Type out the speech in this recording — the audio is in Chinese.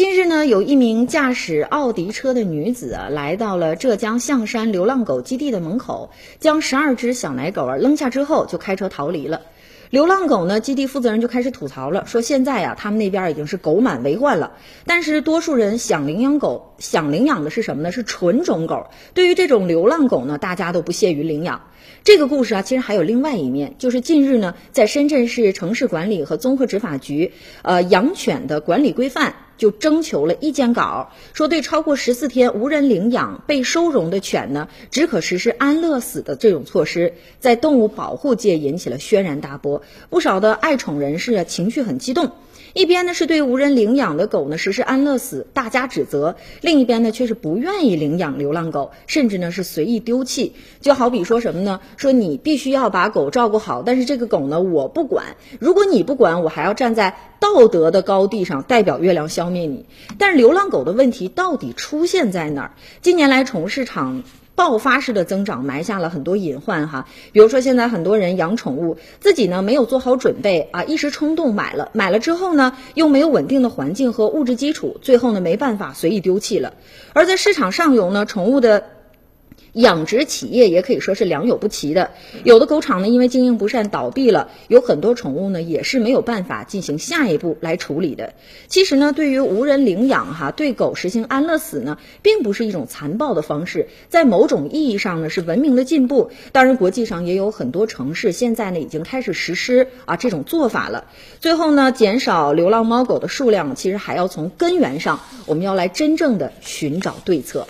近日呢，有一名驾驶奥迪车的女子啊，来到了浙江象山流浪狗基地的门口，将十二只小奶狗啊扔下之后，就开车逃离了。流浪狗呢，基地负责人就开始吐槽了，说现在呀，他们那边已经是狗满为患了，但是多数人想领养狗，想领养的是什么呢？是纯种狗。对于这种流浪狗呢，大家都不屑于领养。这个故事啊，其实还有另外一面，就是近日呢，在深圳市城市管理和综合执法局，呃，养犬的管理规范。就征求了意见稿，说对超过十四天无人领养被收容的犬呢，只可实施安乐死的这种措施，在动物保护界引起了轩然大波，不少的爱宠人士啊情绪很激动。一边呢是对无人领养的狗呢实施安乐死，大加指责；另一边呢却是不愿意领养流浪狗，甚至呢是随意丢弃。就好比说什么呢？说你必须要把狗照顾好，但是这个狗呢我不管。如果你不管，我还要站在道德的高地上代表月亮灭你。但是流浪狗的问题到底出现在哪儿？近年来宠物市场。爆发式的增长埋下了很多隐患哈，比如说现在很多人养宠物，自己呢没有做好准备啊，一时冲动买了，买了之后呢又没有稳定的环境和物质基础，最后呢没办法随意丢弃了。而在市场上游呢，宠物的。养殖企业也可以说是良莠不齐的，有的狗场呢因为经营不善倒闭了，有很多宠物呢也是没有办法进行下一步来处理的。其实呢，对于无人领养哈，对狗实行安乐死呢，并不是一种残暴的方式，在某种意义上呢是文明的进步。当然，国际上也有很多城市现在呢已经开始实施啊这种做法了。最后呢，减少流浪猫狗的数量，其实还要从根源上，我们要来真正的寻找对策。